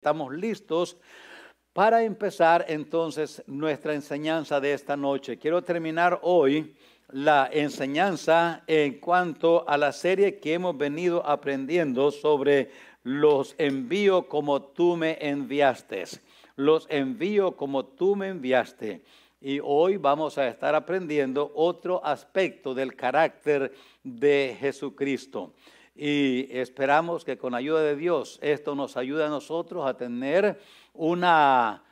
Estamos listos para empezar entonces nuestra enseñanza de esta noche. Quiero terminar hoy la enseñanza en cuanto a la serie que hemos venido aprendiendo sobre los envío como tú me enviaste. Los envío como tú me enviaste. Y hoy vamos a estar aprendiendo otro aspecto del carácter de Jesucristo y esperamos que con ayuda de Dios esto nos ayude a nosotros a tener una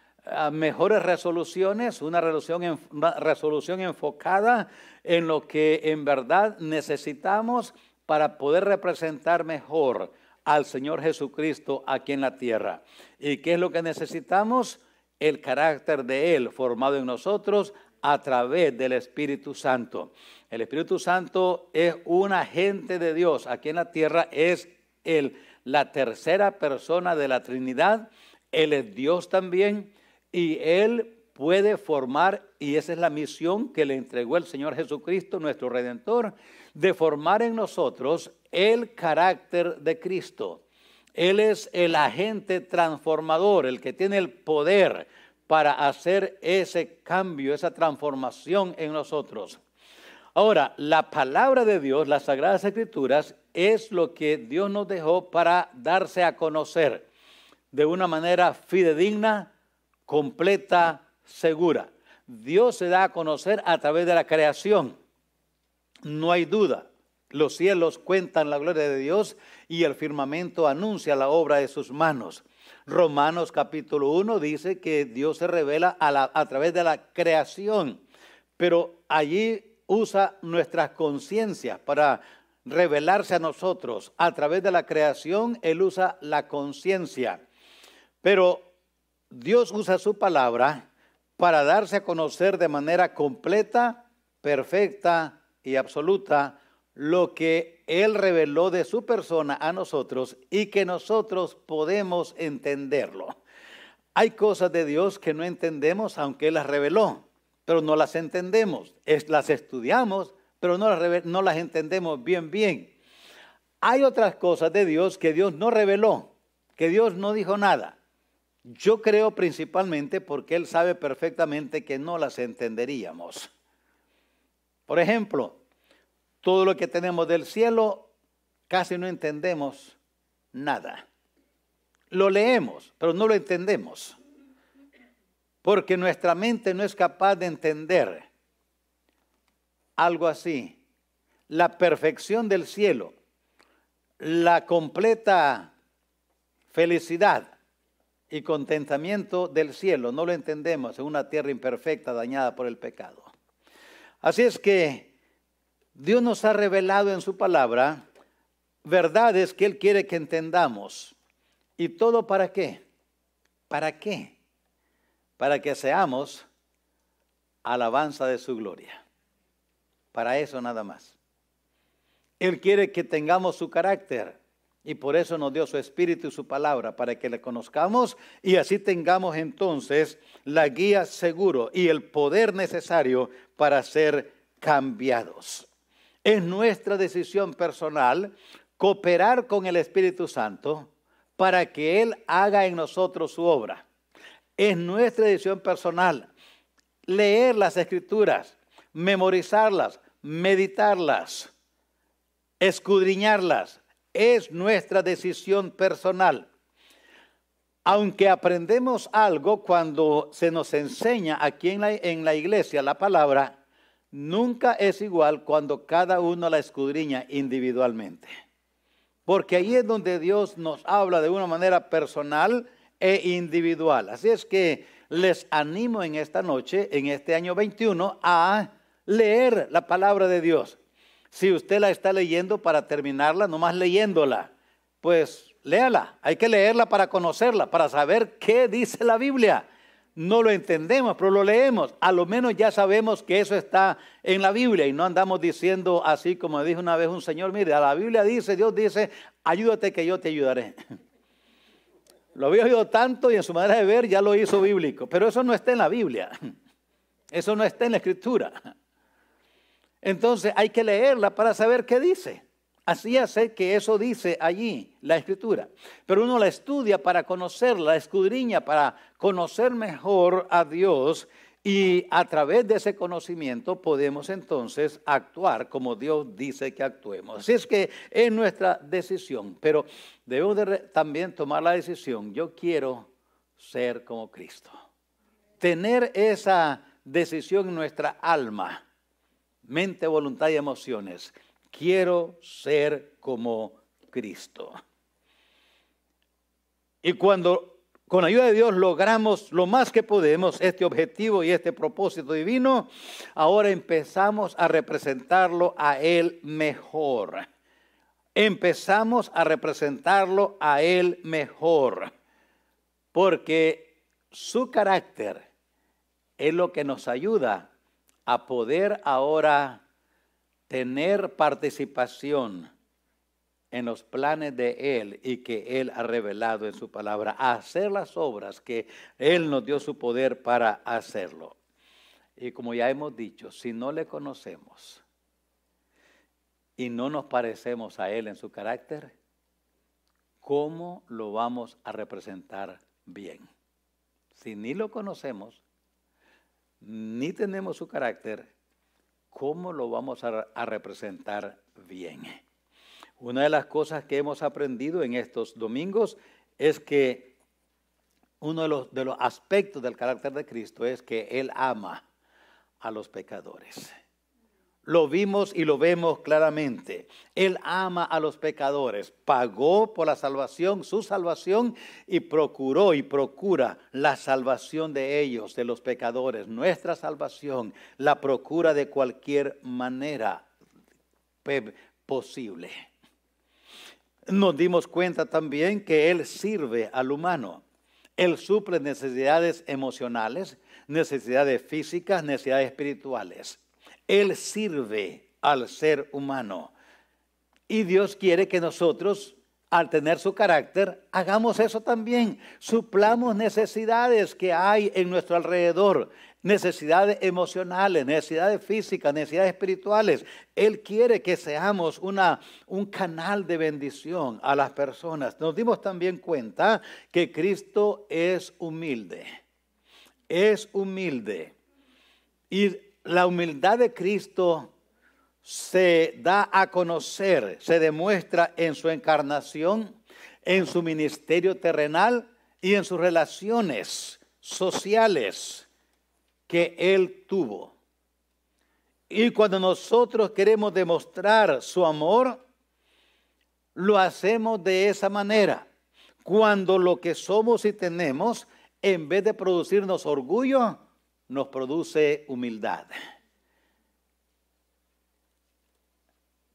mejores resoluciones, una resolución, una resolución enfocada en lo que en verdad necesitamos para poder representar mejor al Señor Jesucristo aquí en la tierra. ¿Y qué es lo que necesitamos? El carácter de Él formado en nosotros a través del Espíritu Santo. El Espíritu Santo es un agente de Dios aquí en la tierra, es el, la tercera persona de la Trinidad. Él es Dios también y Él puede formar, y esa es la misión que le entregó el Señor Jesucristo, nuestro Redentor, de formar en nosotros el carácter de Cristo. Él es el agente transformador, el que tiene el poder para hacer ese cambio, esa transformación en nosotros. Ahora, la palabra de Dios, las Sagradas Escrituras, es lo que Dios nos dejó para darse a conocer de una manera fidedigna, completa, segura. Dios se da a conocer a través de la creación. No hay duda. Los cielos cuentan la gloria de Dios y el firmamento anuncia la obra de sus manos. Romanos capítulo 1 dice que Dios se revela a, a través de la creación, pero allí usa nuestras conciencias para revelarse a nosotros. A través de la creación, Él usa la conciencia. Pero Dios usa su palabra para darse a conocer de manera completa, perfecta y absoluta lo que Él reveló de su persona a nosotros y que nosotros podemos entenderlo. Hay cosas de Dios que no entendemos aunque Él las reveló, pero no las entendemos. Es, las estudiamos, pero no las, no las entendemos bien, bien. Hay otras cosas de Dios que Dios no reveló, que Dios no dijo nada. Yo creo principalmente porque Él sabe perfectamente que no las entenderíamos. Por ejemplo, todo lo que tenemos del cielo, casi no entendemos nada. Lo leemos, pero no lo entendemos. Porque nuestra mente no es capaz de entender algo así. La perfección del cielo, la completa felicidad y contentamiento del cielo, no lo entendemos en una tierra imperfecta dañada por el pecado. Así es que Dios nos ha revelado en su palabra verdades que Él quiere que entendamos. ¿Y todo para qué? ¿Para qué? Para que seamos alabanza de su gloria. Para eso nada más. Él quiere que tengamos su carácter y por eso nos dio su espíritu y su palabra, para que le conozcamos y así tengamos entonces la guía seguro y el poder necesario para ser cambiados. Es nuestra decisión personal cooperar con el Espíritu Santo para que Él haga en nosotros su obra. Es nuestra decisión personal leer las escrituras, memorizarlas, meditarlas, escudriñarlas. Es nuestra decisión personal. Aunque aprendemos algo cuando se nos enseña aquí en la, en la iglesia la palabra, nunca es igual cuando cada uno la escudriña individualmente. Porque ahí es donde Dios nos habla de una manera personal e individual. Así es que les animo en esta noche, en este año 21, a leer la palabra de Dios. Si usted la está leyendo para terminarla, nomás leyéndola, pues léala. Hay que leerla para conocerla, para saber qué dice la Biblia no lo entendemos, pero lo leemos. A lo menos ya sabemos que eso está en la Biblia y no andamos diciendo así como dijo una vez un señor, mire, la Biblia dice, Dios dice, ayúdate que yo te ayudaré. Lo había oído tanto y en su manera de ver ya lo hizo bíblico, pero eso no está en la Biblia. Eso no está en la escritura. Entonces hay que leerla para saber qué dice. Así hace que eso dice allí la escritura. Pero uno la estudia para conocerla, la escudriña para conocer mejor a Dios y a través de ese conocimiento podemos entonces actuar como Dios dice que actuemos. Así es que es nuestra decisión, pero debemos también tomar la decisión, yo quiero ser como Cristo. Tener esa decisión en nuestra alma, mente, voluntad y emociones. Quiero ser como Cristo. Y cuando con ayuda de Dios logramos lo más que podemos este objetivo y este propósito divino, ahora empezamos a representarlo a Él mejor. Empezamos a representarlo a Él mejor, porque su carácter es lo que nos ayuda a poder ahora tener participación en los planes de Él y que Él ha revelado en su palabra, hacer las obras que Él nos dio su poder para hacerlo. Y como ya hemos dicho, si no le conocemos y no nos parecemos a Él en su carácter, ¿cómo lo vamos a representar bien? Si ni lo conocemos, ni tenemos su carácter, ¿cómo lo vamos a, representar bien? Una de las cosas que hemos aprendido en estos domingos es que uno de los, de los aspectos del carácter de Cristo es que Él ama a los pecadores. Lo vimos y lo vemos claramente. Él ama a los pecadores, pagó por la salvación, su salvación, y procuró y procura la salvación de ellos, de los pecadores. Nuestra salvación la procura de cualquier manera posible. Nos dimos cuenta también que Él sirve al humano. Él suple necesidades emocionales, necesidades físicas, necesidades espirituales. Él sirve al ser humano. Y Dios quiere que nosotros, al tener su carácter, hagamos eso también. Suplamos necesidades que hay en nuestro alrededor, necesidades emocionales, necesidades físicas, necesidades espirituales. Él quiere que seamos una, un canal de bendición a las personas. Nos dimos también cuenta que Cristo es humilde. Es humilde. Y la humildad de Cristo se da a conocer, se demuestra en su encarnación, en su ministerio terrenal y en sus relaciones sociales que él tuvo. Y cuando nosotros queremos demostrar su amor, lo hacemos de esa manera. Cuando lo que somos y tenemos, en vez de producirnos orgullo, nos produce humildad.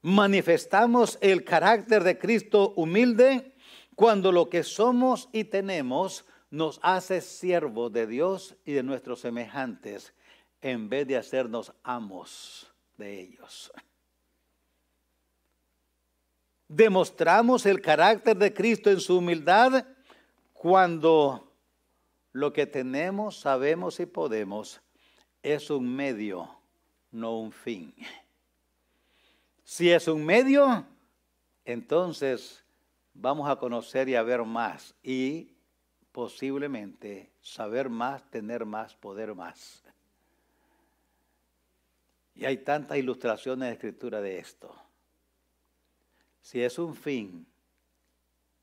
Manifestamos el carácter de Cristo humilde cuando lo que somos y tenemos nos hace siervos de Dios y de nuestros semejantes en vez de hacernos amos de ellos. Demostramos el carácter de Cristo en su humildad cuando lo que tenemos, sabemos y podemos es un medio, no un fin. Si es un medio, entonces vamos a conocer y a ver más y posiblemente saber más, tener más, poder más. Y hay tantas ilustraciones de escritura de esto. Si es un fin,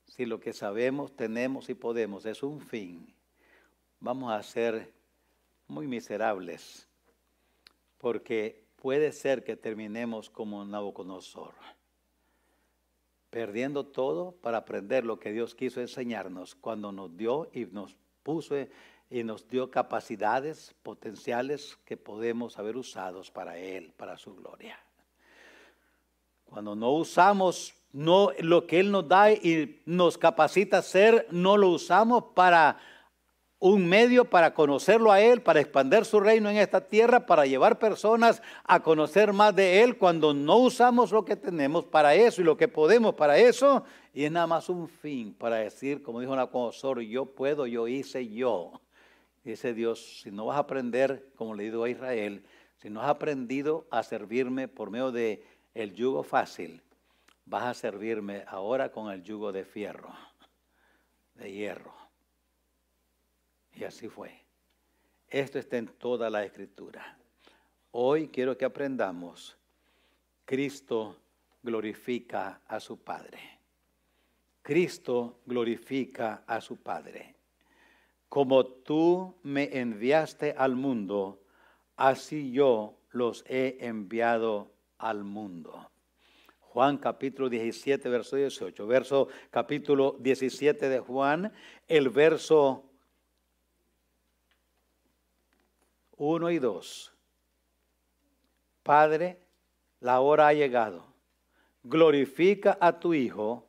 si lo que sabemos, tenemos y podemos es un fin, vamos a ser muy miserables, porque puede ser que terminemos como Nabucodonosor, perdiendo todo para aprender lo que Dios quiso enseñarnos cuando nos dio y nos puso y nos dio capacidades potenciales que podemos haber usados para Él, para su gloria. Cuando no usamos no, lo que Él nos da y nos capacita a ser, no lo usamos para un medio para conocerlo a Él, para expandir su reino en esta tierra, para llevar personas a conocer más de Él cuando no usamos lo que tenemos para eso y lo que podemos para eso, y es nada más un fin para decir, como dijo Nabucodonosor, yo puedo, yo hice yo. Dice Dios, si no vas a aprender, como le digo a Israel, si no has aprendido a servirme por medio de el yugo fácil, vas a servirme ahora con el yugo de fierro, de hierro. Y así fue. Esto está en toda la escritura. Hoy quiero que aprendamos, Cristo glorifica a su Padre. Cristo glorifica a su Padre. Como tú me enviaste al mundo, así yo los he enviado al mundo. Juan capítulo 17, verso 18. Verso capítulo 17 de Juan, el verso 1 y 2. Padre, la hora ha llegado. Glorifica a tu Hijo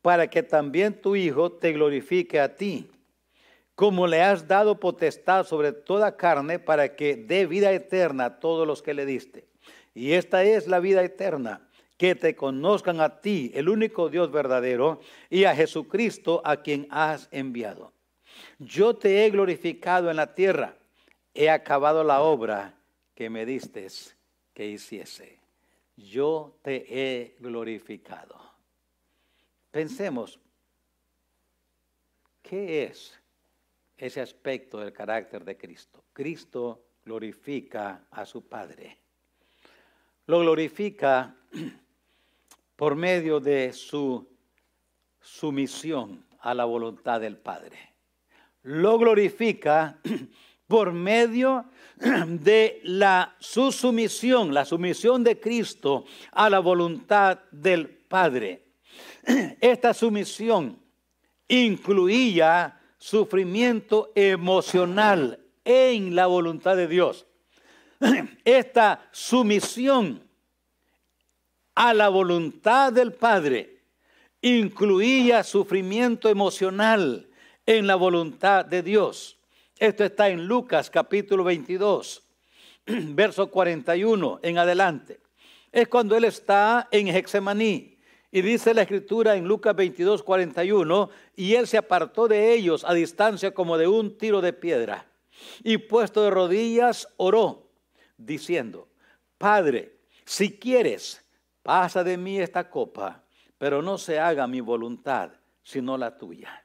para que también tu Hijo te glorifique a ti como le has dado potestad sobre toda carne para que dé vida eterna a todos los que le diste. Y esta es la vida eterna, que te conozcan a ti, el único Dios verdadero, y a Jesucristo a quien has enviado. Yo te he glorificado en la tierra, he acabado la obra que me diste que hiciese. Yo te he glorificado. Pensemos, ¿qué es ese aspecto del carácter de Cristo. Cristo glorifica a su Padre. Lo glorifica por medio de su sumisión a la voluntad del Padre. Lo glorifica por medio de la su sumisión, la sumisión de Cristo a la voluntad del Padre. Esta sumisión incluía sufrimiento emocional en la voluntad de Dios. Esta sumisión a la voluntad del Padre incluía sufrimiento emocional en la voluntad de Dios. Esto está en Lucas capítulo 22, verso 41 en adelante. Es cuando él está en Hexemaní y dice la escritura en Lucas 22, 41, y él se apartó de ellos a distancia como de un tiro de piedra. Y puesto de rodillas, oró, diciendo, Padre, si quieres, pasa de mí esta copa, pero no se haga mi voluntad, sino la tuya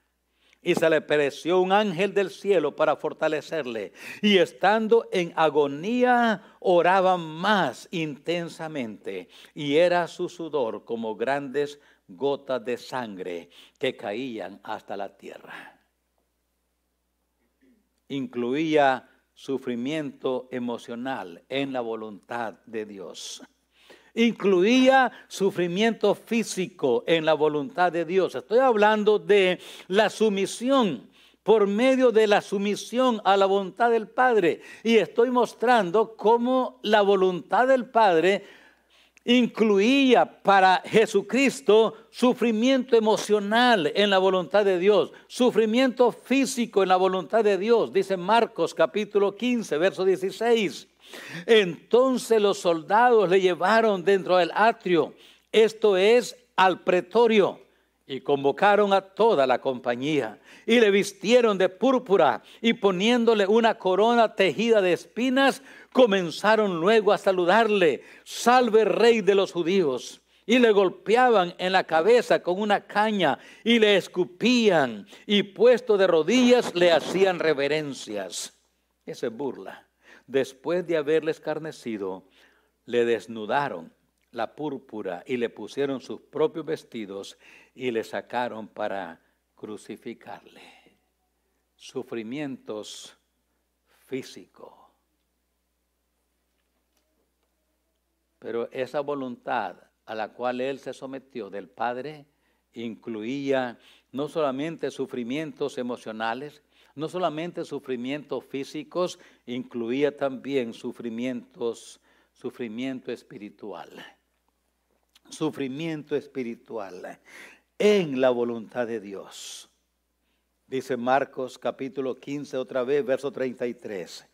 y se le pereció un ángel del cielo para fortalecerle. Y estando en agonía, oraba más intensamente, y era su sudor como grandes gotas de sangre que caían hasta la tierra. Incluía sufrimiento emocional en la voluntad de Dios incluía sufrimiento físico en la voluntad de Dios. Estoy hablando de la sumisión por medio de la sumisión a la voluntad del Padre. Y estoy mostrando cómo la voluntad del Padre incluía para Jesucristo sufrimiento emocional en la voluntad de Dios, sufrimiento físico en la voluntad de Dios, dice Marcos capítulo 15, verso 16. Entonces los soldados le llevaron dentro del atrio, esto es al pretorio, y convocaron a toda la compañía y le vistieron de púrpura y poniéndole una corona tejida de espinas, comenzaron luego a saludarle, salve rey de los judíos. Y le golpeaban en la cabeza con una caña y le escupían y puesto de rodillas le hacían reverencias. Esa es burla después de haberle escarnecido, le desnudaron la púrpura y le pusieron sus propios vestidos y le sacaron para crucificarle. Sufrimientos físicos. Pero esa voluntad a la cual él se sometió del Padre incluía no solamente sufrimientos emocionales, no solamente sufrimientos físicos, incluía también sufrimientos, sufrimiento espiritual. Sufrimiento espiritual en la voluntad de Dios. Dice Marcos capítulo 15 otra vez, verso 33.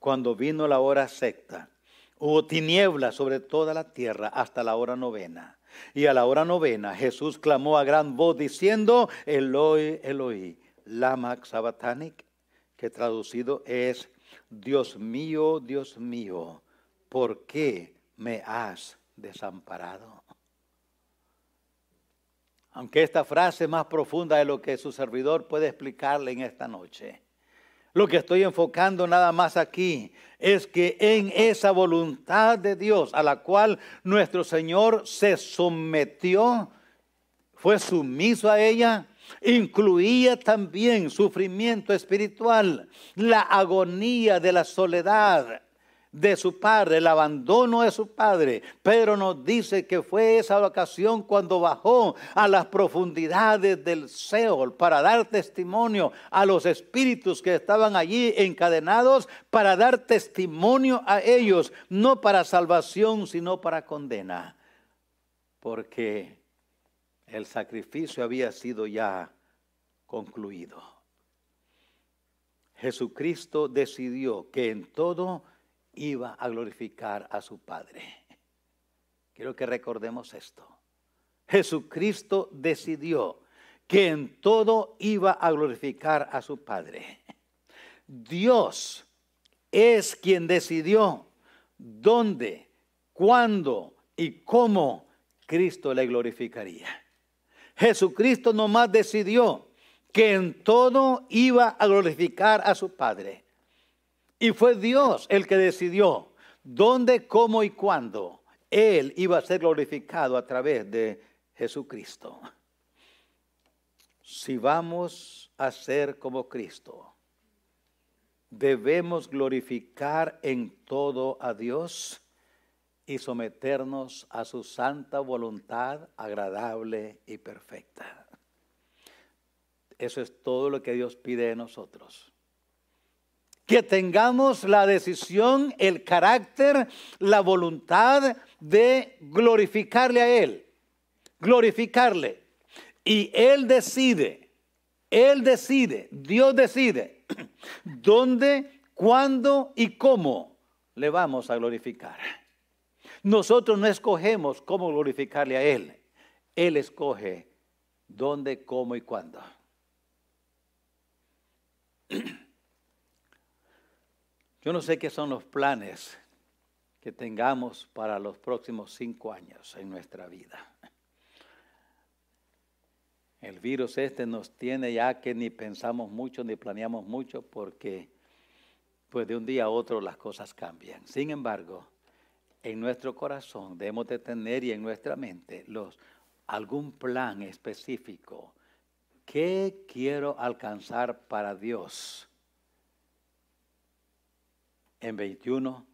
Cuando vino la hora secta, hubo tinieblas sobre toda la tierra hasta la hora novena. Y a la hora novena Jesús clamó a gran voz diciendo, Eloi, Eloi, Lamak Sabatanik, que traducido es, Dios mío, Dios mío, ¿por qué me has desamparado? aunque esta frase es más profunda de lo que su servidor puede explicarle en esta noche. Lo que estoy enfocando nada más aquí es que en esa voluntad de Dios a la cual nuestro Señor se sometió, fue sumiso a ella, incluía también sufrimiento espiritual, la agonía de la soledad, de su padre, el abandono de su padre. Pedro nos dice que fue esa ocasión cuando bajó a las profundidades del Seol para dar testimonio a los espíritus que estaban allí encadenados, para dar testimonio a ellos, no para salvación, sino para condena. Porque el sacrificio había sido ya concluido. Jesucristo decidió que en todo iba a glorificar a su Padre. Quiero que recordemos esto. Jesucristo decidió que en todo iba a glorificar a su Padre. Dios es quien decidió dónde, cuándo y cómo Cristo le glorificaría. Jesucristo nomás decidió que en todo iba a glorificar a su Padre. Y fue Dios el que decidió dónde, cómo y cuándo Él iba a ser glorificado a través de Jesucristo. Si vamos a ser como Cristo, debemos glorificar en todo a Dios y someternos a su santa voluntad agradable y perfecta. Eso es todo lo que Dios pide de nosotros que tengamos la decisión, el carácter, la voluntad de glorificarle a Él, glorificarle. Y Él decide, Él decide, Dios decide dónde, cuándo y cómo le vamos a glorificar. Nosotros no escogemos cómo glorificarle a Él, Él escoge dónde, cómo y cuándo. Yo no sé qué son los planes que tengamos para los próximos cinco años en nuestra vida. El virus este nos tiene ya que ni pensamos mucho ni planeamos mucho porque pues de un día a otro las cosas cambian. Sin embargo, en nuestro corazón debemos de tener y en nuestra mente los, algún plan específico. ¿Qué quiero alcanzar para Dios? en 21,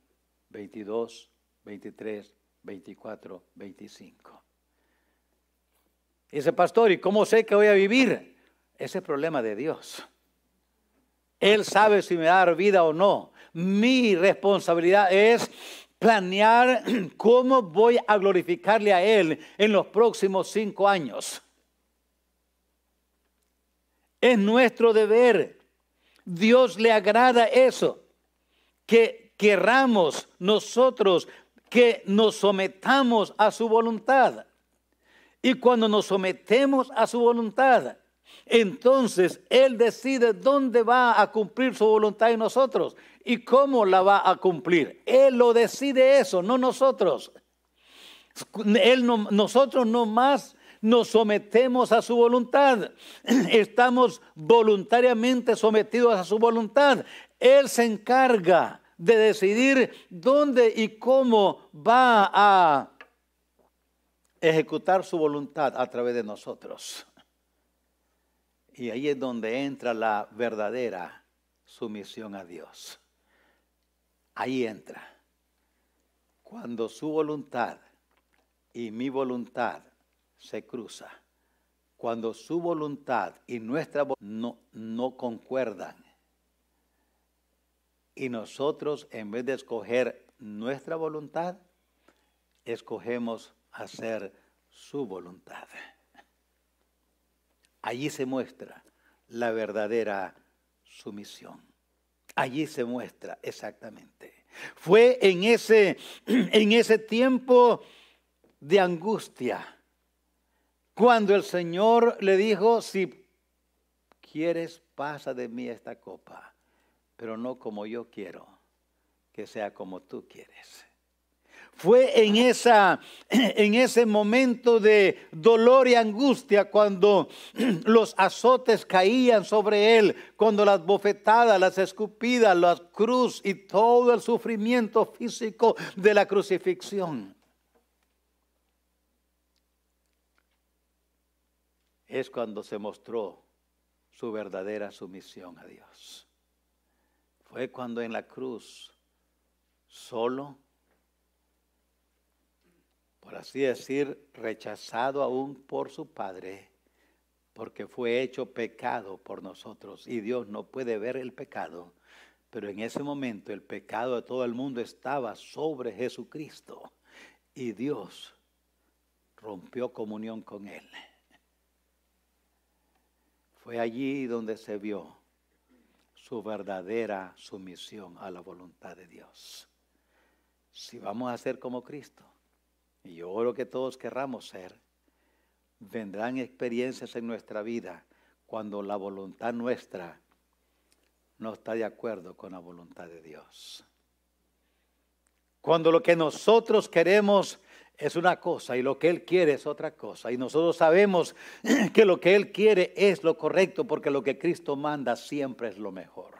22, 23, 24, 25. Dice, pastor, ¿y cómo sé que voy a vivir? Ese es problema de Dios. Él sabe si me va a dar vida o no. Mi responsabilidad es planear cómo voy a glorificarle a Él en los próximos cinco años. Es nuestro deber. Dios le agrada eso que querramos nosotros que nos sometamos a su voluntad. Y cuando nos sometemos a su voluntad, entonces Él decide dónde va a cumplir su voluntad en nosotros y cómo la va a cumplir. Él lo decide eso, no nosotros. Él no, nosotros no más nos sometemos a su voluntad. Estamos voluntariamente sometidos a su voluntad. Él se encarga de decidir dónde y cómo va a ejecutar su voluntad a través de nosotros. Y ahí es donde entra la verdadera sumisión a Dios. Ahí entra. Cuando su voluntad y mi voluntad se cruza. Cuando su voluntad y nuestra voluntad no, no concuerdan y nosotros, en vez de escoger nuestra voluntad, escogemos hacer su voluntad. Allí se muestra la verdadera sumisión. Allí se muestra exactamente. Fue en ese, en ese tiempo de angustia cuando el Señor le dijo, si quieres, pasa de mí esta copa pero no como yo quiero, que sea como tú quieres. Fue en, esa, en ese momento de dolor y angustia cuando los azotes caían sobre él, cuando las bofetadas, las escupidas, la cruz y todo el sufrimiento físico de la crucifixión. Es cuando se mostró su verdadera sumisión a Dios. Fue cuando en la cruz, solo, por así decir, rechazado aún por su Padre, porque fue hecho pecado por nosotros y Dios no puede ver el pecado. Pero en ese momento el pecado de todo el mundo estaba sobre Jesucristo y Dios rompió comunión con él. Fue allí donde se vio su verdadera sumisión a la voluntad de Dios. Si vamos a ser como Cristo, y yo oro que todos querramos ser, vendrán experiencias en nuestra vida cuando la voluntad nuestra no está de acuerdo con la voluntad de Dios. Cuando lo que nosotros queremos es una cosa y lo que Él quiere es otra cosa. Y nosotros sabemos que lo que Él quiere es lo correcto porque lo que Cristo manda siempre es lo mejor.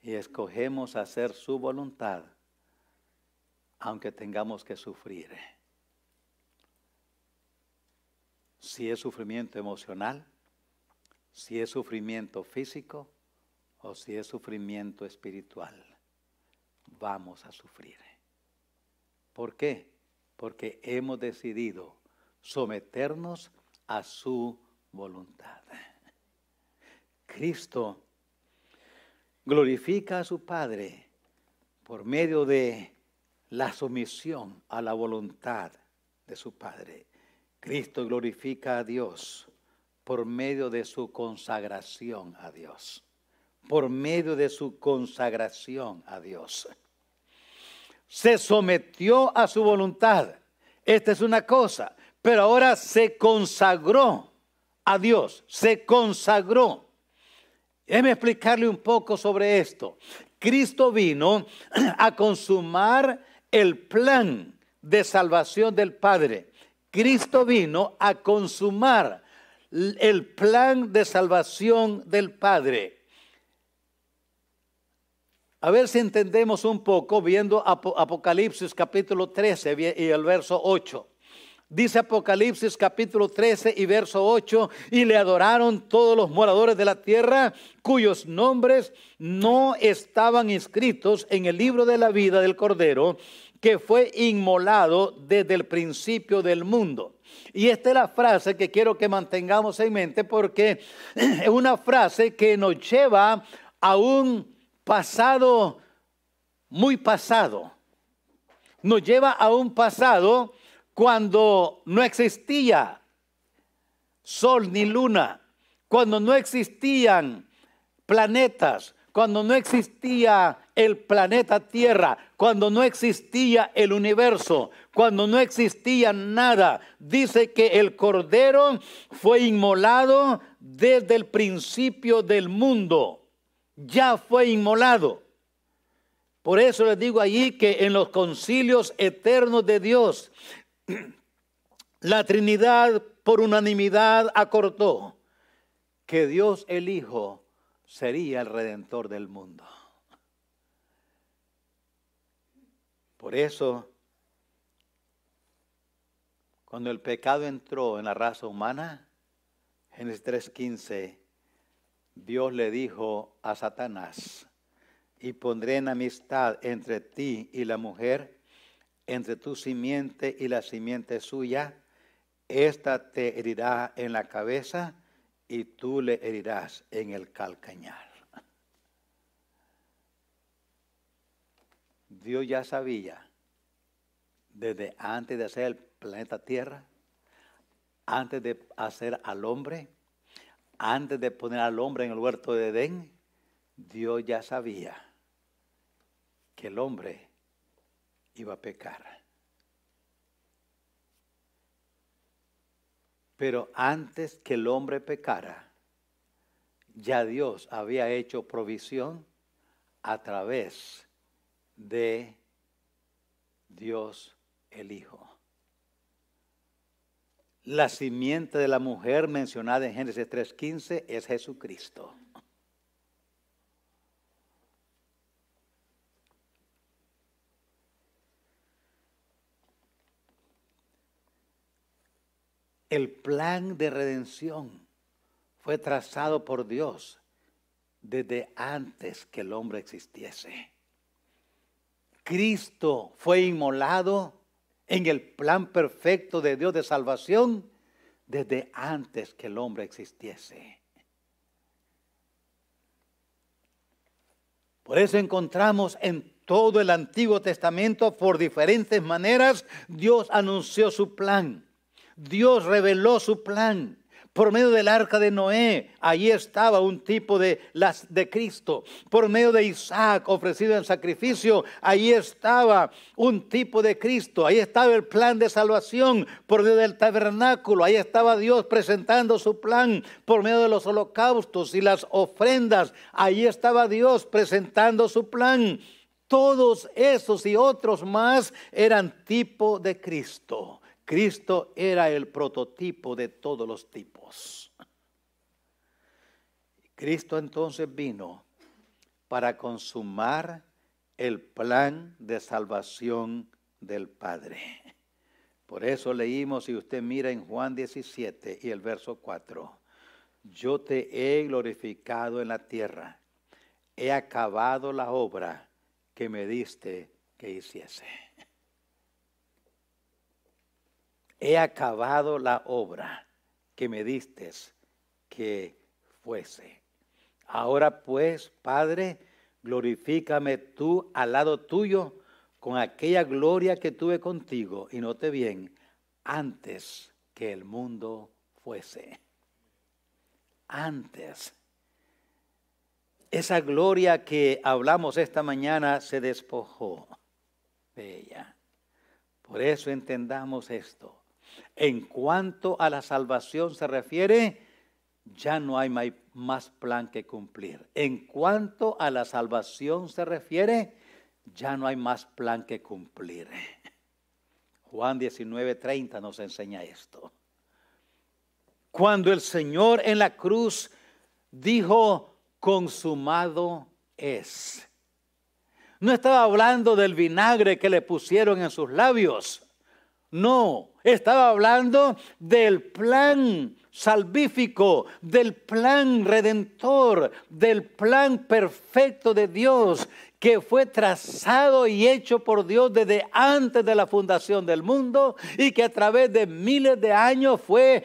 Y escogemos hacer su voluntad aunque tengamos que sufrir. Si es sufrimiento emocional, si es sufrimiento físico o si es sufrimiento espiritual, vamos a sufrir. ¿Por qué? Porque hemos decidido someternos a su voluntad. Cristo glorifica a su Padre por medio de la sumisión a la voluntad de su Padre. Cristo glorifica a Dios por medio de su consagración a Dios. Por medio de su consagración a Dios se sometió a su voluntad. Esta es una cosa, pero ahora se consagró a Dios, se consagró. Déjeme explicarle un poco sobre esto. Cristo vino a consumar el plan de salvación del Padre. Cristo vino a consumar el plan de salvación del Padre. A ver si entendemos un poco viendo Apocalipsis capítulo 13 y el verso 8. Dice Apocalipsis capítulo 13 y verso 8, y le adoraron todos los moradores de la tierra cuyos nombres no estaban inscritos en el libro de la vida del Cordero, que fue inmolado desde el principio del mundo. Y esta es la frase que quiero que mantengamos en mente porque es una frase que nos lleva a un pasado, muy pasado. Nos lleva a un pasado cuando no existía sol ni luna, cuando no existían planetas, cuando no existía el planeta Tierra, cuando no existía el universo, cuando no existía nada. Dice que el Cordero fue inmolado desde el principio del mundo ya fue inmolado. Por eso les digo allí que en los concilios eternos de Dios, la Trinidad por unanimidad acortó que Dios el Hijo sería el redentor del mundo. Por eso, cuando el pecado entró en la raza humana, Génesis 3:15, Dios le dijo a Satanás, y pondré en amistad entre ti y la mujer, entre tu simiente y la simiente suya, esta te herirá en la cabeza y tú le herirás en el calcañar. Dios ya sabía, desde antes de hacer el planeta Tierra, antes de hacer al hombre, antes de poner al hombre en el huerto de Edén, Dios ya sabía que el hombre iba a pecar. Pero antes que el hombre pecara, ya Dios había hecho provisión a través de Dios el Hijo. La simiente de la mujer mencionada en Génesis 3.15 es Jesucristo. El plan de redención fue trazado por Dios desde antes que el hombre existiese. Cristo fue inmolado en el plan perfecto de Dios de salvación desde antes que el hombre existiese. Por eso encontramos en todo el Antiguo Testamento, por diferentes maneras, Dios anunció su plan. Dios reveló su plan por medio del arca de Noé, ahí estaba un tipo de, las, de Cristo. Por medio de Isaac ofrecido en sacrificio, ahí estaba un tipo de Cristo. Ahí estaba el plan de salvación por medio del tabernáculo. Ahí estaba Dios presentando su plan por medio de los holocaustos y las ofrendas. Ahí estaba Dios presentando su plan. Todos esos y otros más eran tipo de Cristo. Cristo era el prototipo de todos los tipos. Cristo entonces vino para consumar el plan de salvación del Padre. Por eso leímos, si usted mira en Juan 17 y el verso 4, yo te he glorificado en la tierra, he acabado la obra que me diste que hiciese. He acabado la obra que me diste que fuese. Ahora pues, Padre, glorifícame tú al lado tuyo con aquella gloria que tuve contigo, y note bien, antes que el mundo fuese. Antes. Esa gloria que hablamos esta mañana se despojó de ella. Por eso entendamos esto. En cuanto a la salvación se refiere, ya no hay más plan que cumplir. En cuanto a la salvación se refiere, ya no hay más plan que cumplir. Juan 19:30 nos enseña esto. Cuando el Señor en la cruz dijo, consumado es. No estaba hablando del vinagre que le pusieron en sus labios. No, estaba hablando del plan salvífico, del plan redentor, del plan perfecto de Dios que fue trazado y hecho por Dios desde antes de la fundación del mundo y que a través de miles de años fue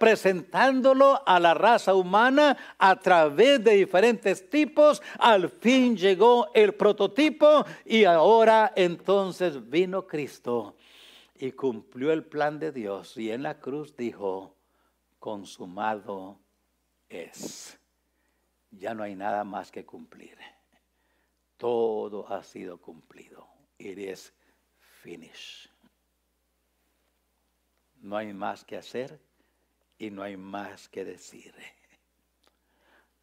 presentándolo a la raza humana a través de diferentes tipos. Al fin llegó el prototipo y ahora entonces vino Cristo y cumplió el plan de Dios y en la cruz dijo, consumado es. Ya no hay nada más que cumplir. Todo ha sido cumplido. It is finished. No hay más que hacer y no hay más que decir.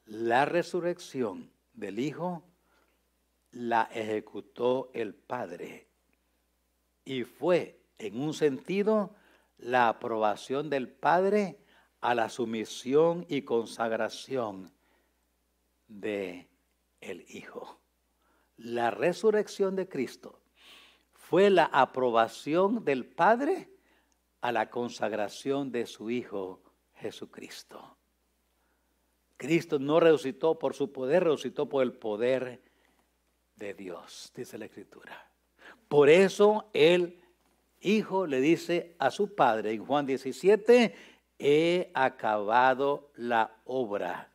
La resurrección del Hijo la ejecutó el Padre y fue en un sentido, la aprobación del Padre a la sumisión y consagración de el Hijo. La resurrección de Cristo fue la aprobación del Padre a la consagración de su Hijo Jesucristo. Cristo no resucitó por su poder, resucitó por el poder de Dios, dice la Escritura. Por eso Él hijo le dice a su padre en Juan 17, he acabado la obra.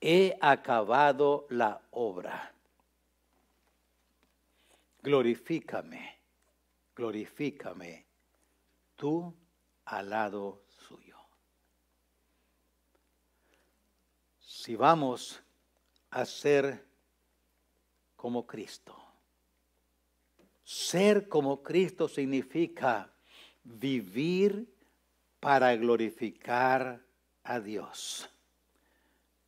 He acabado la obra. Glorifícame, glorifícame tú al lado suyo. Si vamos a ser como Cristo, ser como Cristo significa vivir para glorificar a Dios.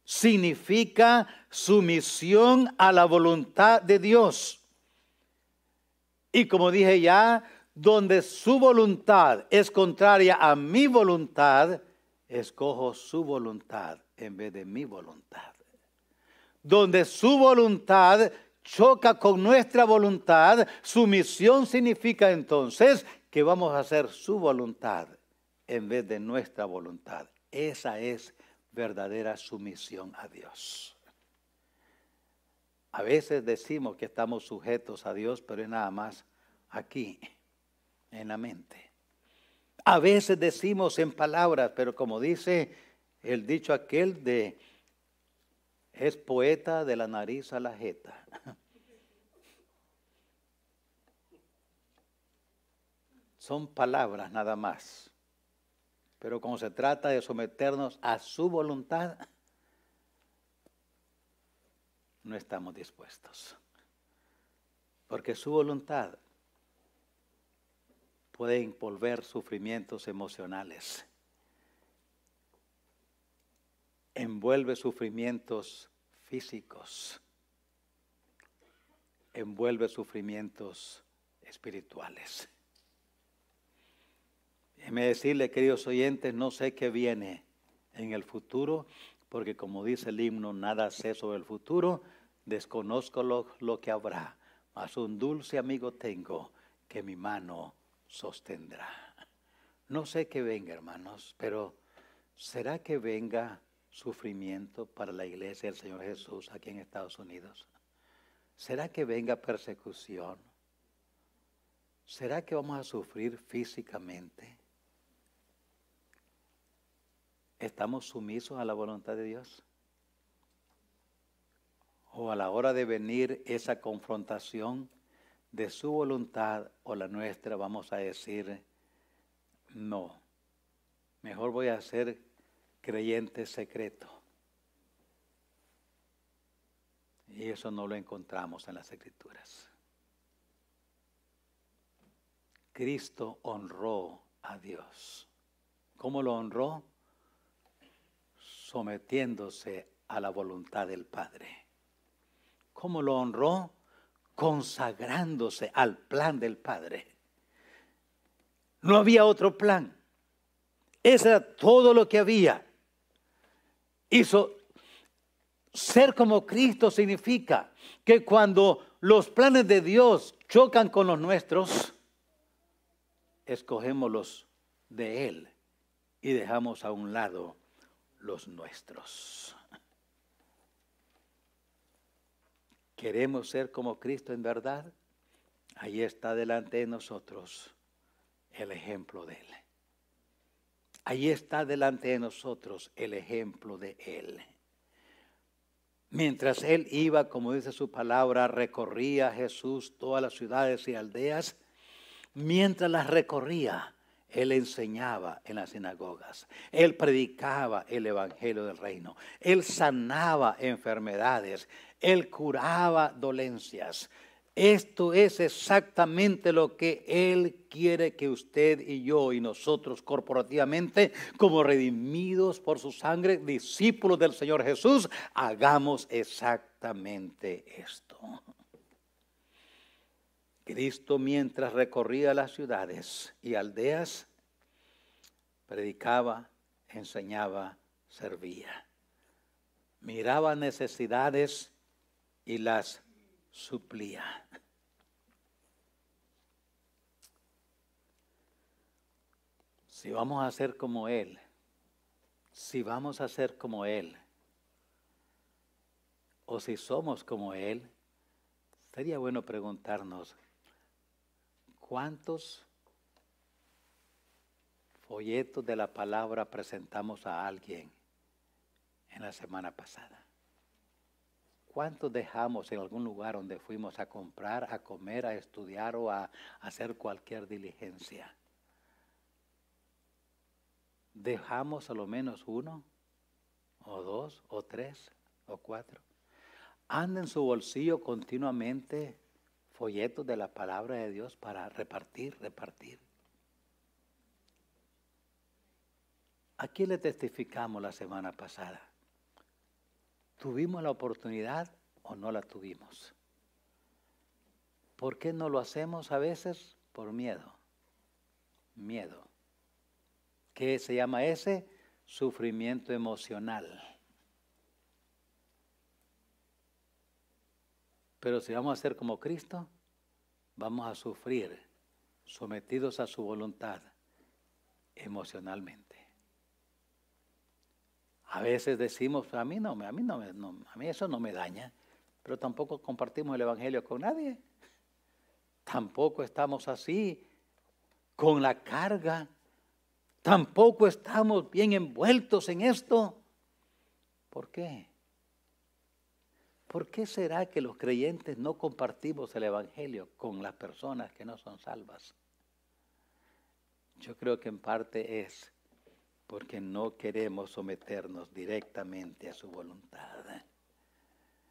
Significa sumisión a la voluntad de Dios. Y como dije ya, donde su voluntad es contraria a mi voluntad, escojo su voluntad en vez de mi voluntad. Donde su voluntad choca con nuestra voluntad, su misión significa entonces que vamos a hacer su voluntad en vez de nuestra voluntad. Esa es verdadera sumisión a Dios. A veces decimos que estamos sujetos a Dios, pero es nada más aquí, en la mente. A veces decimos en palabras, pero como dice el dicho aquel de, es poeta de la nariz a la jeta. Son palabras nada más. Pero como se trata de someternos a su voluntad, no estamos dispuestos. Porque su voluntad puede envolver sufrimientos emocionales. Envuelve sufrimientos físicos. Envuelve sufrimientos espirituales. Déjeme decirle, queridos oyentes, no sé qué viene en el futuro, porque como dice el himno, nada sé sobre el futuro, desconozco lo, lo que habrá, mas un dulce amigo tengo que mi mano sostendrá. No sé qué venga, hermanos, pero ¿será que venga sufrimiento para la iglesia del Señor Jesús aquí en Estados Unidos? ¿Será que venga persecución? ¿Será que vamos a sufrir físicamente? ¿Estamos sumisos a la voluntad de Dios? ¿O a la hora de venir esa confrontación de su voluntad o la nuestra vamos a decir, no, mejor voy a ser creyente secreto? Y eso no lo encontramos en las escrituras. Cristo honró a Dios. ¿Cómo lo honró? sometiéndose a la voluntad del Padre. ¿Cómo lo honró? Consagrándose al plan del Padre. No había otro plan. Ese era todo lo que había. Hizo ser como Cristo significa que cuando los planes de Dios chocan con los nuestros, escogemos los de Él y dejamos a un lado los nuestros. ¿Queremos ser como Cristo en verdad? Ahí está delante de nosotros el ejemplo de Él. Ahí está delante de nosotros el ejemplo de Él. Mientras Él iba, como dice su palabra, recorría Jesús todas las ciudades y aldeas, mientras las recorría, él enseñaba en las sinagogas. Él predicaba el Evangelio del Reino. Él sanaba enfermedades. Él curaba dolencias. Esto es exactamente lo que Él quiere que usted y yo y nosotros corporativamente, como redimidos por su sangre, discípulos del Señor Jesús, hagamos exactamente esto. Cristo mientras recorría las ciudades y aldeas, predicaba, enseñaba, servía. Miraba necesidades y las suplía. Si vamos a ser como Él, si vamos a ser como Él, o si somos como Él, sería bueno preguntarnos, ¿Cuántos folletos de la palabra presentamos a alguien en la semana pasada? ¿Cuántos dejamos en algún lugar donde fuimos a comprar, a comer, a estudiar o a hacer cualquier diligencia? ¿Dejamos a lo menos uno, o dos, o tres, o cuatro? Anda en su bolsillo continuamente folletos de la palabra de Dios para repartir, repartir. Aquí le testificamos la semana pasada. ¿Tuvimos la oportunidad o no la tuvimos? ¿Por qué no lo hacemos a veces? Por miedo. Miedo. ¿Qué se llama ese? Sufrimiento emocional. Pero si vamos a ser como Cristo, vamos a sufrir sometidos a su voluntad emocionalmente. A veces decimos, a mí no, a mí no, a mí eso no me daña, pero tampoco compartimos el evangelio con nadie. Tampoco estamos así con la carga. Tampoco estamos bien envueltos en esto. ¿Por qué? ¿Por qué será que los creyentes no compartimos el Evangelio con las personas que no son salvas? Yo creo que en parte es porque no queremos someternos directamente a su voluntad.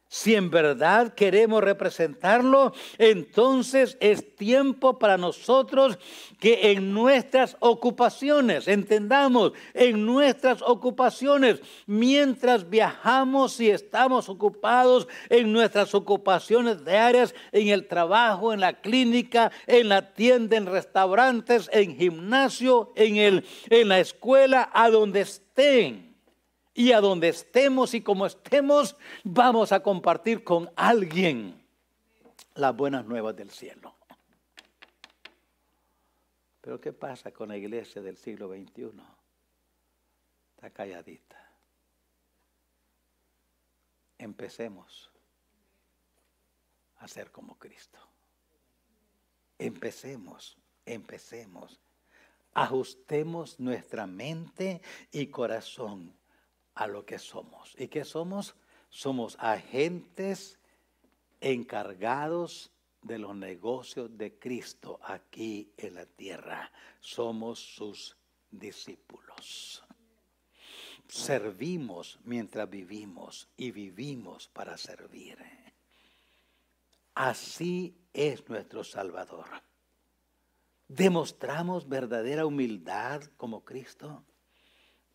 Si en verdad queremos representarlo, entonces es tiempo para nosotros que en nuestras ocupaciones, entendamos, en nuestras ocupaciones, mientras viajamos y estamos ocupados en nuestras ocupaciones diarias, en el trabajo, en la clínica, en la tienda, en restaurantes, en gimnasio, en, el, en la escuela, a donde estén y a donde estemos y como estemos, vamos a compartir con alguien las buenas nuevas del cielo. Pero ¿qué pasa con la iglesia del siglo XXI? Está calladita. Empecemos a ser como Cristo. Empecemos, empecemos. Ajustemos nuestra mente y corazón a lo que somos. ¿Y qué somos? Somos agentes encargados de los negocios de Cristo aquí en la tierra. Somos sus discípulos. Servimos mientras vivimos y vivimos para servir. Así es nuestro Salvador. ¿Demostramos verdadera humildad como Cristo?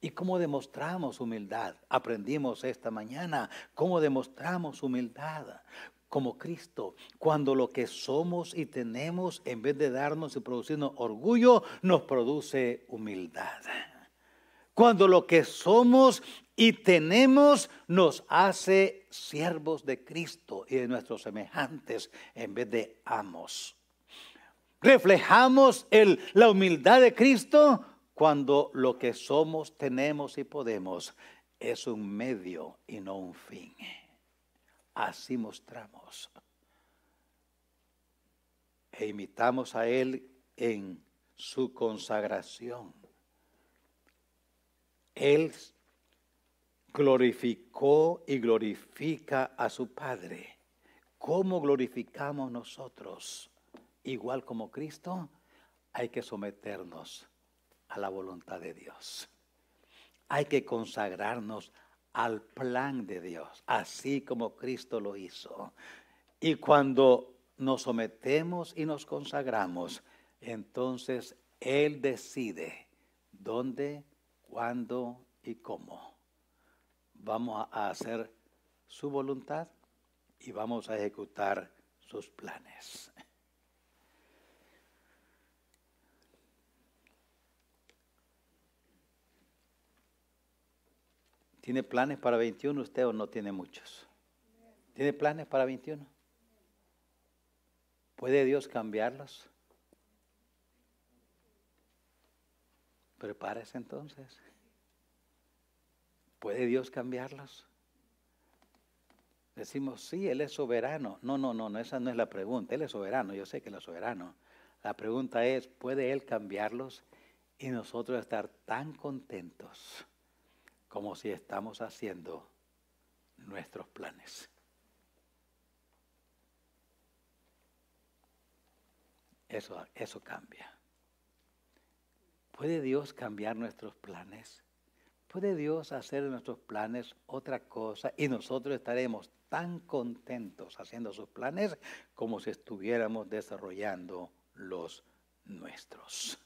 ¿Y cómo demostramos humildad? Aprendimos esta mañana cómo demostramos humildad como Cristo, cuando lo que somos y tenemos, en vez de darnos y producirnos orgullo, nos produce humildad. Cuando lo que somos y tenemos nos hace siervos de Cristo y de nuestros semejantes, en vez de amos. Reflejamos el, la humildad de Cristo cuando lo que somos, tenemos y podemos es un medio y no un fin. Así mostramos. E imitamos a Él en su consagración. Él glorificó y glorifica a su Padre. ¿Cómo glorificamos nosotros? Igual como Cristo, hay que someternos a la voluntad de Dios. Hay que consagrarnos al plan de Dios, así como Cristo lo hizo. Y cuando nos sometemos y nos consagramos, entonces Él decide dónde, cuándo y cómo. Vamos a hacer su voluntad y vamos a ejecutar sus planes. ¿Tiene planes para 21 usted o no tiene muchos? ¿Tiene planes para 21? ¿Puede Dios cambiarlos? Prepárese entonces. ¿Puede Dios cambiarlos? Decimos, sí, Él es soberano. No, no, no, no, esa no es la pregunta. Él es soberano, yo sé que Él es soberano. La pregunta es, ¿puede Él cambiarlos y nosotros estar tan contentos? Como si estamos haciendo nuestros planes. Eso, eso cambia. ¿Puede Dios cambiar nuestros planes? ¿Puede Dios hacer de nuestros planes otra cosa y nosotros estaremos tan contentos haciendo sus planes como si estuviéramos desarrollando los nuestros?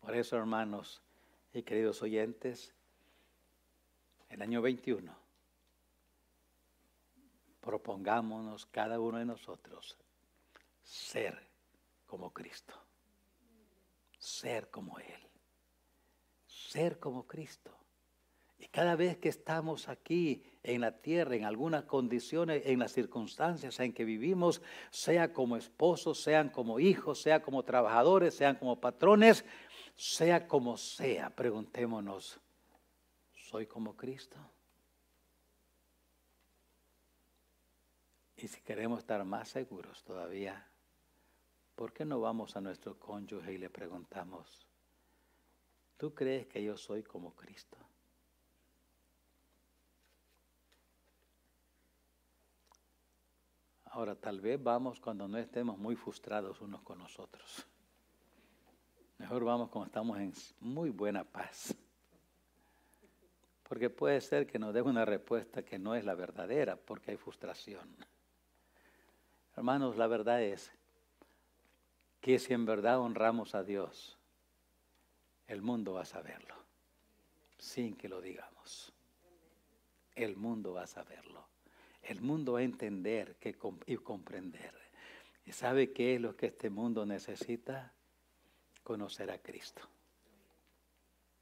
Por eso, hermanos y queridos oyentes, el año 21, propongámonos cada uno de nosotros ser como Cristo. Ser como Él. Ser como Cristo. Y cada vez que estamos aquí en la tierra, en algunas condiciones, en las circunstancias en que vivimos, sea como esposos, sean como hijos, sea como trabajadores, sean como patrones, sea como sea, preguntémonos, ¿soy como Cristo? Y si queremos estar más seguros todavía, ¿por qué no vamos a nuestro cónyuge y le preguntamos, ¿tú crees que yo soy como Cristo? Ahora, tal vez vamos cuando no estemos muy frustrados unos con nosotros. Mejor vamos cuando estamos en muy buena paz. Porque puede ser que nos dé una respuesta que no es la verdadera porque hay frustración. Hermanos, la verdad es que si en verdad honramos a Dios, el mundo va a saberlo, sin que lo digamos. El mundo va a saberlo. El mundo va a entender que, y comprender. ¿Y sabe qué es lo que este mundo necesita? Conocer a Cristo.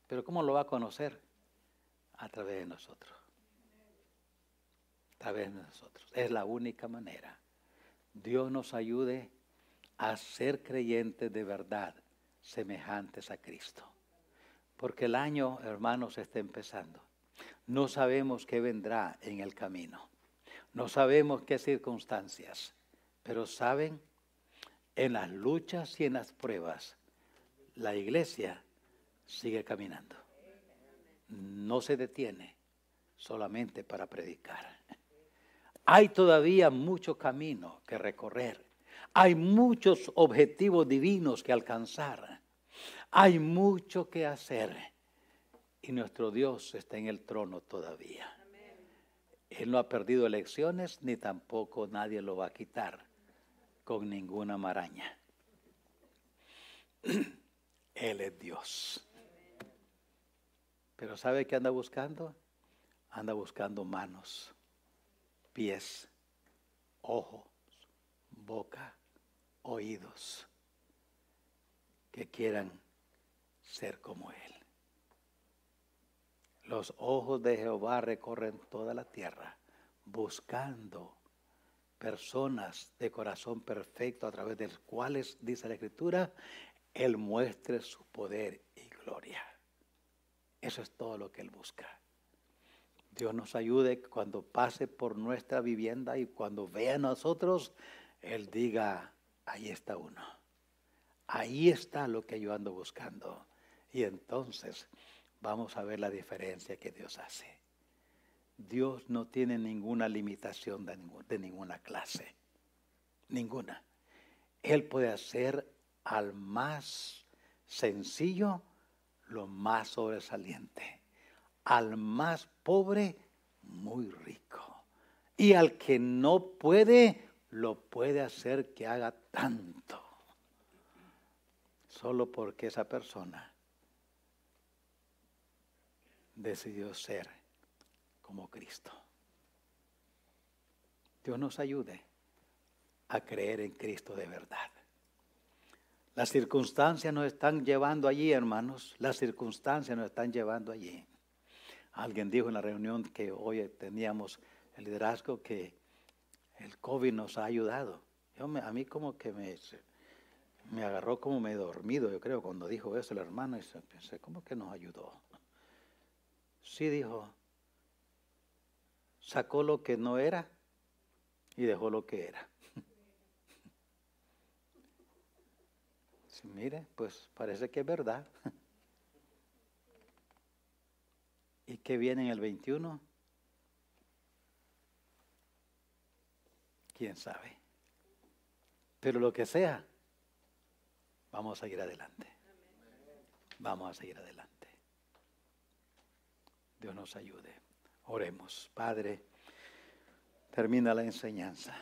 Pero ¿cómo lo va a conocer? A través de nosotros. A través de nosotros. Es la única manera. Dios nos ayude a ser creyentes de verdad, semejantes a Cristo. Porque el año, hermanos, está empezando. No sabemos qué vendrá en el camino. No sabemos qué circunstancias. Pero saben, en las luchas y en las pruebas, la iglesia sigue caminando. No se detiene solamente para predicar. Hay todavía mucho camino que recorrer. Hay muchos objetivos divinos que alcanzar. Hay mucho que hacer. Y nuestro Dios está en el trono todavía. Él no ha perdido elecciones ni tampoco nadie lo va a quitar con ninguna maraña. Él es Dios. Pero ¿sabe qué anda buscando? Anda buscando manos pies, ojos, boca, oídos, que quieran ser como Él. Los ojos de Jehová recorren toda la tierra buscando personas de corazón perfecto a través de los cuales, dice la Escritura, Él muestre su poder y gloria. Eso es todo lo que Él busca. Dios nos ayude cuando pase por nuestra vivienda y cuando vea a nosotros, Él diga, ahí está uno. Ahí está lo que yo ando buscando. Y entonces vamos a ver la diferencia que Dios hace. Dios no tiene ninguna limitación de, de ninguna clase. Ninguna. Él puede hacer al más sencillo lo más sobresaliente al más pobre muy rico. Y al que no puede, lo puede hacer que haga tanto. Solo porque esa persona decidió ser como Cristo. Dios nos ayude a creer en Cristo de verdad. Las circunstancias nos están llevando allí, hermanos. Las circunstancias nos están llevando allí. Alguien dijo en la reunión que hoy teníamos el liderazgo que el COVID nos ha ayudado. a mí como que me, me agarró como me dormido, yo creo, cuando dijo eso el hermano, y pensé, ¿cómo que nos ayudó? Sí dijo, sacó lo que no era y dejó lo que era. Mire, pues parece que es verdad. ¿Y qué viene en el 21? ¿Quién sabe? Pero lo que sea, vamos a ir adelante. Vamos a seguir adelante. Dios nos ayude. Oremos. Padre, termina la enseñanza.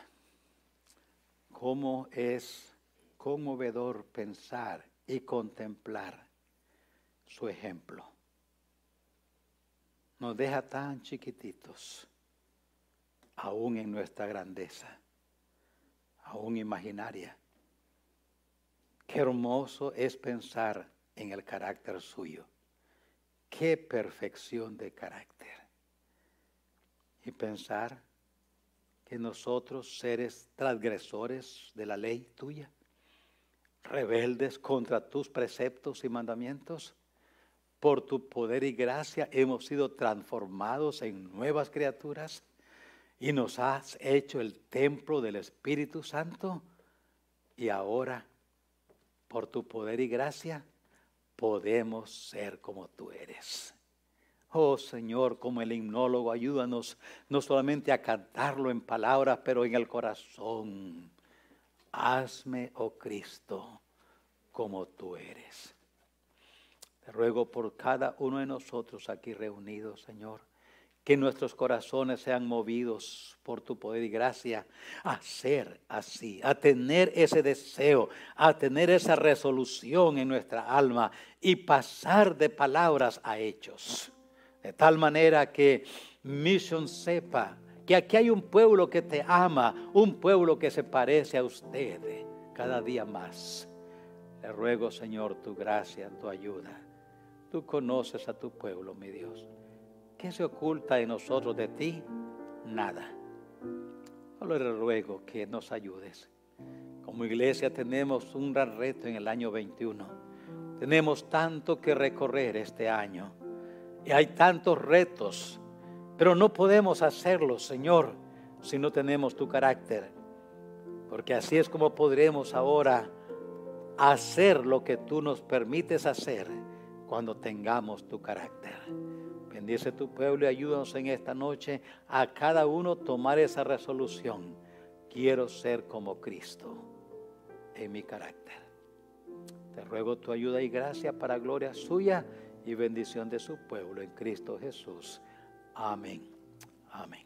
¿Cómo es conmovedor pensar y contemplar su ejemplo? nos deja tan chiquititos, aún en nuestra grandeza, aún imaginaria, Qué hermoso es pensar en el carácter suyo. Qué perfección de carácter. Y pensar que nosotros, seres transgresores de la ley tuya, rebeldes contra tus preceptos y mandamientos, por tu poder y gracia hemos sido transformados en nuevas criaturas y nos has hecho el templo del Espíritu Santo y ahora, por tu poder y gracia, podemos ser como tú eres. Oh Señor, como el himnólogo, ayúdanos no solamente a cantarlo en palabras, pero en el corazón. Hazme, oh Cristo, como tú eres. Te ruego por cada uno de nosotros aquí reunidos, Señor, que nuestros corazones sean movidos por tu poder y gracia a ser así, a tener ese deseo, a tener esa resolución en nuestra alma y pasar de palabras a hechos. De tal manera que Mission sepa que aquí hay un pueblo que te ama, un pueblo que se parece a usted cada día más. Le ruego, Señor, tu gracia, tu ayuda. Tú conoces a tu pueblo, mi Dios. ¿Qué se oculta en nosotros de ti? Nada. Solo le ruego que nos ayudes. Como iglesia tenemos un gran reto en el año 21. Tenemos tanto que recorrer este año. Y hay tantos retos. Pero no podemos hacerlo, Señor, si no tenemos tu carácter. Porque así es como podremos ahora hacer lo que tú nos permites hacer cuando tengamos tu carácter. Bendice tu pueblo y ayúdanos en esta noche a cada uno tomar esa resolución. Quiero ser como Cristo en mi carácter. Te ruego tu ayuda y gracia para gloria suya y bendición de su pueblo en Cristo Jesús. Amén. Amén.